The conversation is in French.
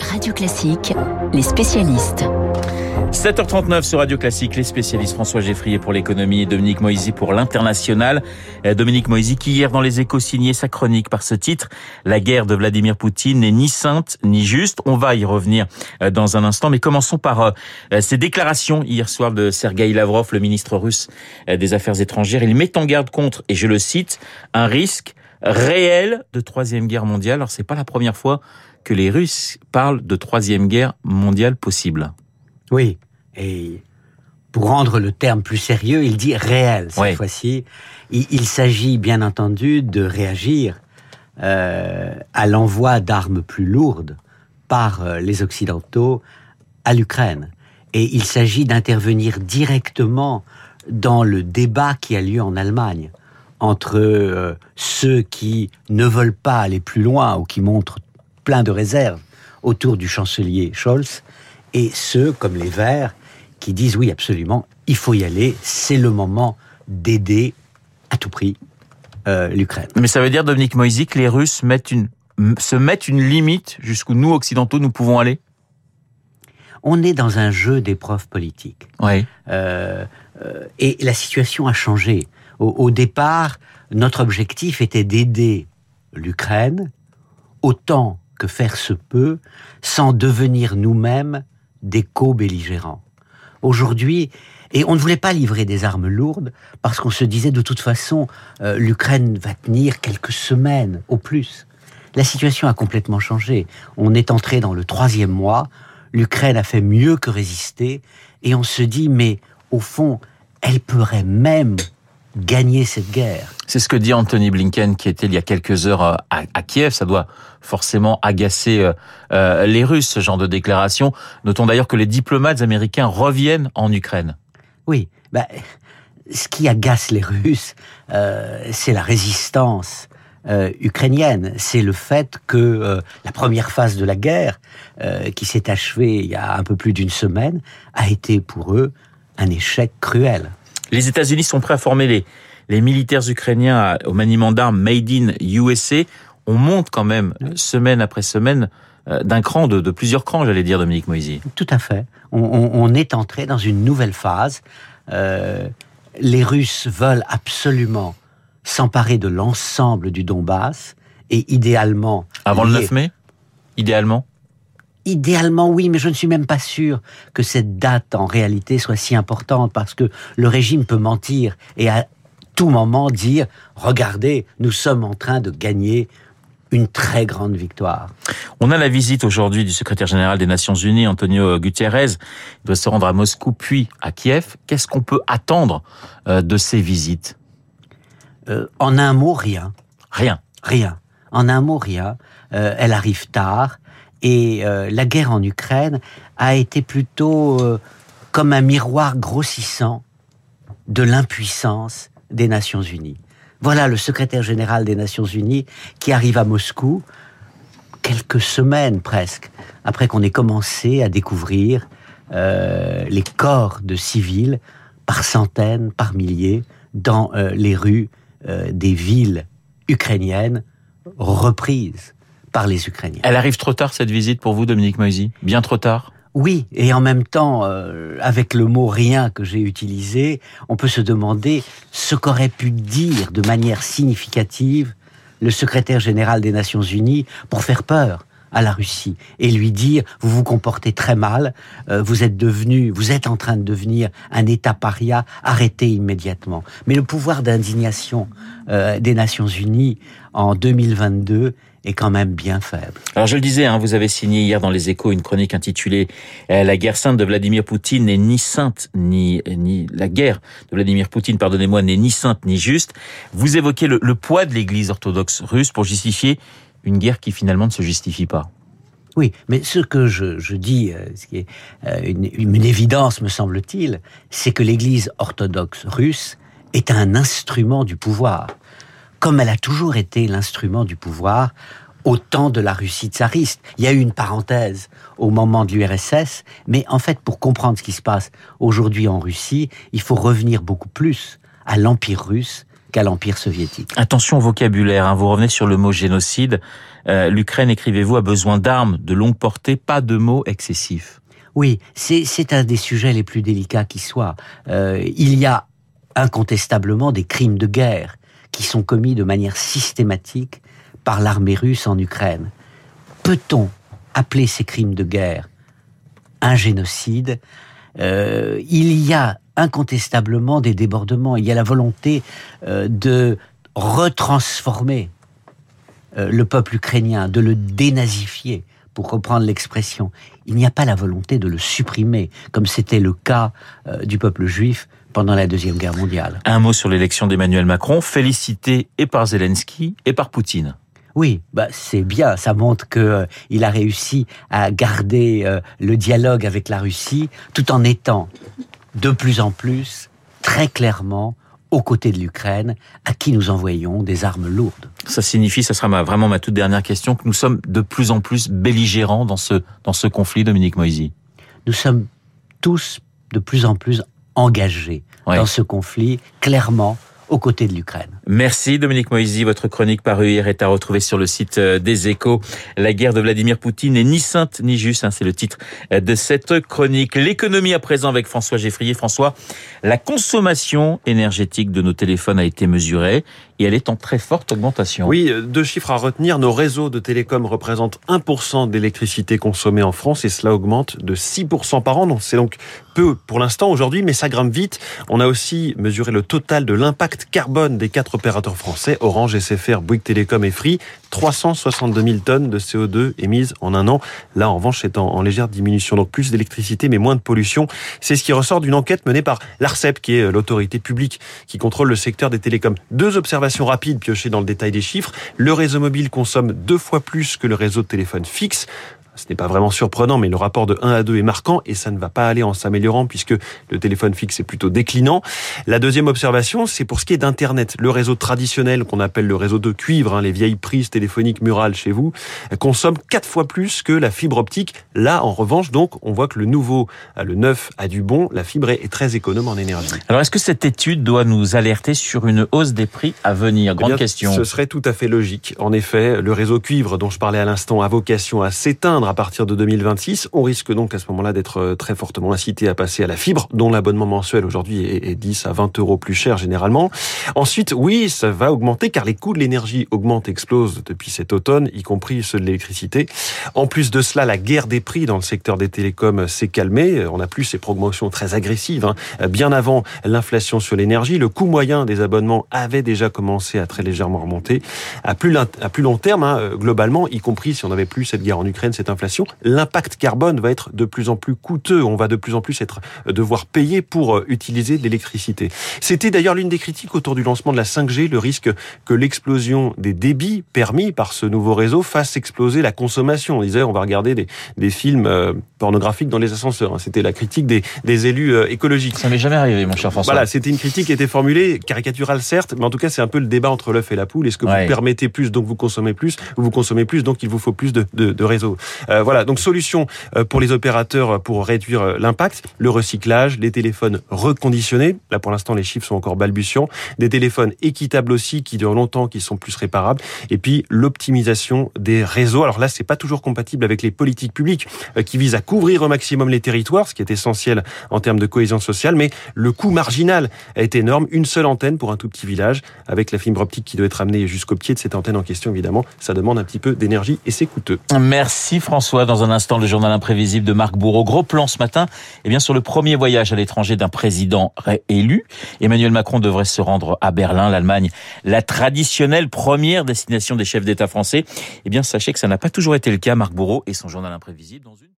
Radio Classique, les spécialistes. 7h39 sur Radio Classique, les spécialistes François Geffrier pour l'économie et Dominique Moisy pour l'international. Euh, Dominique Moisy qui hier dans les échos signait sa chronique par ce titre, La guerre de Vladimir Poutine n'est ni sainte ni juste. On va y revenir euh, dans un instant, mais commençons par euh, ces déclarations hier soir de Sergei Lavrov, le ministre russe des Affaires étrangères. Il met en garde contre, et je le cite, un risque réel de troisième guerre mondiale. Alors c'est pas la première fois que les Russes parlent de troisième guerre mondiale possible. Oui, et pour rendre le terme plus sérieux, il dit réel cette fois-ci. Il, s'agit bien entendu de réagir euh, à l'envoi d'armes plus lourdes par euh, les Occidentaux à l'Ukraine. Et il s'agit d'intervenir directement dans le débat qui a lieu en Allemagne entre euh, ceux qui ne veulent pas aller plus loin ou qui montrent plein de réserves autour du chancelier Scholz, et ceux comme les Verts qui disent oui absolument, il faut y aller, c'est le moment d'aider à tout prix euh, l'Ukraine. Mais ça veut dire, Dominique Moisy, que les Russes mettent une, se mettent une limite jusqu'où nous, Occidentaux, nous pouvons aller? On est dans un jeu d'épreuves politiques. Oui. Euh, euh, et la situation a changé. au départ, notre objectif était d'aider l'Ukraine autant que faire se peut, sans devenir nous-mêmes des co-belligérants. Aujourd'hui, et on ne voulait pas livrer des armes lourdes parce qu'on se disait de toute façon, euh, l'Ukraine va tenir quelques semaines au plus. La situation a complètement changé. On est entré dans le troisième mois, l'Ukraine a fait mieux que résister, et on se dit, mais au fond, elle pourrait même gagner cette guerre. C'est ce que dit Anthony Blinken qui était il y a quelques heures euh, à, Kiev. Ça doit forcément agacer euh, euh, les Russes, ce genre de déclaration. Notons d'ailleurs que les diplomates américains reviennent en Ukraine. Oui, bah, ce qui agace les Russes, c'est la résistance ukrainienne. C'est le fait que la première phase de la guerre, qui s'est achevée il y a un peu plus d'une semaine, a été pour eux un échec cruel. Les États-Unis sont prêts à former les, les militaires ukrainiens au maniement d'armes made in USA. On monte quand même semaine après semaine euh, d'un cran, de, de, plusieurs crans, j'allais dire, Dominique Moisy. Tout à fait. On, on, est entré dans une nouvelle phase. Euh, les Russes veulent absolument s'emparer de l'ensemble du Donbass et idéalement... Avant le 9 mai Idéalement? Idéalement, oui, mais je ne suis même pas sûr que cette date, en réalité, soit si importante, parce que le régime peut mentir et à tout moment dire, regardez, nous sommes en train de gagner une très grande victoire. On a la visite aujourd'hui du secrétaire général des Nations Unies, Antonio Guterres. Il doit se rendre à Moscou puis à Kiev. Qu'est-ce qu'on peut attendre euh, de ces visites? Euh, En un mot, rien. Rien. Rien. En un mot, rien. Euh, elle arrive tard. Et euh, la guerre en Ukraine a été plutôt euh, comme un miroir grossissant de l'impuissance des Nations Unies. Voilà le secrétaire général des Nations Unies qui arrive à Moscou quelques semaines presque après qu'on ait commencé à découvrir euh, les corps de civils par centaines, par milliers dans les rues des villes ukrainiennes reprises par les Ukrainiens. Elle arrive trop tard cette visite pour vous, Dominique Moisy? Bien trop tard? Oui, et en même temps, euh, avec le mot rien que j'ai utilisé, on peut se demander ce qu'aurait pu dire de manière significative le secrétaire général des Nations Unies pour faire peur à la Russie et lui dire vous vous comportez très mal, euh, vous êtes devenu, vous êtes en train de devenir un État paria, arrêtez immédiatement. Mais le pouvoir d'indignation euh, des Nations Unies en 2022 est quand même bien faible. Alors je le disais, hein, vous avez signé hier dans les Échos une chronique intitulée euh, La guerre sainte de Vladimir Poutine n'est ni sainte ni ni la guerre de Vladimir Poutine, pardonnez-moi, n'est ni sainte ni juste. Vous évoquez le, le poids de l'Église orthodoxe russe pour justifier une guerre qui finalement ne se justifie pas. Oui, mais ce que je, je dis, euh, ce qui est euh, une, une évidence me semble-t-il, c'est que l'Église orthodoxe russe est un instrument du pouvoir comme elle a toujours été l'instrument du pouvoir au temps de la Russie tsariste. Il y a eu une parenthèse au moment de l'URSS, mais en fait, pour comprendre ce qui se passe aujourd'hui en Russie, il faut revenir beaucoup plus à l'Empire russe qu'à l'Empire soviétique. Attention au vocabulaire, hein, vous revenez sur le mot génocide. Euh, L'Ukraine, écrivez-vous, a besoin d'armes de longue portée, pas de mots excessifs. Oui, c'est un des sujets les plus délicats qui soient. Euh, il y a incontestablement des crimes de guerre qui sont commis de manière systématique par l'armée russe en Ukraine. Peut-on appeler ces crimes de guerre un génocide? Euh, Il y a incontestablement des débordements, il y a la volonté euh, de retransformer euh, le peuple ukrainien, de le dénazifier, pour reprendre l'expression. Il n'y a pas la volonté de le supprimer, comme c'était le cas du peuple juif pendant la Deuxième Guerre mondiale. Un mot sur l'élection d'Emmanuel Macron, félicité et par Zelensky et par Poutine. Oui, bah c'est bien. Ça montre que euh, il a réussi à garder euh, le dialogue avec la Russie, tout en étant de plus en plus très clairement aux côtés de l'Ukraine, à qui nous envoyons des armes lourdes. Ça signifie, ça sera vraiment ma toute dernière question, que nous sommes de plus en plus belligérants dans ce dans ce conflit, Dominique Moisy. Nous sommes tous de plus en plus engagés dans ce conflit, clairement aux côtés de l'Ukraine. Merci Dominique Moisy. Votre chronique parue hier est à retrouver sur le site euh, des Échos. La guerre de Vladimir Poutine n'est ni sainte ni juste. Hein, c'est le titre euh, de cette chronique. L'économie à présent avec François Geffrier. François, la consommation énergétique de nos téléphones a été mesurée et elle est en très forte augmentation. Oui, euh, deux chiffres à retenir. Nos réseaux de télécom représentent 1% d'électricité consommée en France et cela augmente de 6% par an. C'est donc pour l'instant aujourd'hui, mais ça grimpe vite. On a aussi mesuré le total de l'impact carbone des quatre opérateurs français, Orange, SFR, Bouygues Télécom et Free, 362 000 tonnes de CO2 émises en un an. Là, en revanche, c'est en, légère diminution. Donc plus d'électricité, mais moins de pollution. C'est ce qui ressort d'une enquête menée par l'ARCEP, qui est euh, l'autorité publique qui contrôle le secteur des télécoms. Deux observations rapides piochées dans le détail des chiffres. Le réseau mobile consomme deux fois plus que le réseau de téléphone fixe. Ce n'est pas vraiment surprenant, mais le rapport de 1 à 2 est marquant et ça ne va pas aller en s'améliorant puisque le téléphone fixe est plutôt déclinant. La deuxième observation, c'est pour ce qui est d'Internet. Le réseau traditionnel qu'on appelle le réseau de cuivre, hein, les vieilles prises téléphoniques murales chez vous, consomme quatre fois plus que la fibre optique. Là, en revanche, donc, on voit que le nouveau, le neuf a du bon. La fibre est très économe en énergie. Alors, est-ce que cette étude doit nous alerter sur une hausse des prix à venir? Grande eh question. Ce serait tout à fait logique. En effet, le réseau cuivre dont je parlais à l'instant a vocation à s'éteindre à partir de 2026. On risque donc à ce moment-là d'être euh, très fortement incité à passer à la fibre, dont l'abonnement mensuel aujourd'hui est 10 à 20 euros plus cher généralement. Ensuite, oui, ça va augmenter car les coûts de l'énergie augmentent, explosent depuis cet automne, y compris ceux de l'électricité. En plus de cela, la guerre des prix dans le secteur des télécoms s'est calmée. On n'a plus ces promotions très agressives. Hein. Bien avant l'inflation sur l'énergie, le coût moyen des abonnements avait déjà commencé à très légèrement remonter. À plus, long terme, hein, globalement, y compris si on n'avait plus cette guerre en Ukraine, cette inflation, l'impact carbone va être de plus en plus coûteux. On va de plus en plus être euh, devoir payer pour euh, utiliser de l'électricité. C'était d'ailleurs l'une des critiques autour du lancement de la 5G, le risque que l'explosion des débits permis par ce nouveau réseau fasse exploser la consommation. On disait on va regarder des, des films euh, pornographiques dans les ascenseurs. Hein. C'était la critique des, des élus écologiques. Ça m'est jamais arrivé, mon cher François. Voilà, c'était une critique qui était formulée, caricaturale certes, mais en tout cas c'est un peu le débat entre l'œuf et la poule. Est-ce que vous permettez plus, donc vous consommez plus, ou vous consommez plus, donc il vous faut plus de, de, de réseaux. Euh, voilà, donc solution euh, pour les opérateurs pour réduire euh, l'impact, le recyclage, les téléphones reconditionnés. Là, pour l'instant, les chiffres sont encore balbutiants. Des téléphones équitables aussi, qui durent longtemps, qui sont plus réparables. Et puis, l'optimisation des réseaux. Alors là, c'est pas toujours compatible avec les politiques publiques euh, qui visent à couvrir au maximum les territoires, ce qui est essentiel en termes de cohésion sociale. Mais le coût marginal est énorme. Une seule antenne pour un tout petit village, avec la fibre optique qui doit être amenée jusqu'au pied de cette antenne en question, évidemment. Ça demande un petit peu d'énergie et c'est coûteux. Merci François. Dans un instant, le journal imprévisible de Marc Bourreau. Gros plan ce matin, eh bien sur le premier voyage à l'étranger d'un président réélu. Emmanuel Macron devrait se rendre à Berlin, l'Allemagne, la traditionnelle première destination des chefs d'État français. Eh bien, sachez que ça n'a pas toujours été le cas. Marc Bourreau et son journal imprévisible dans une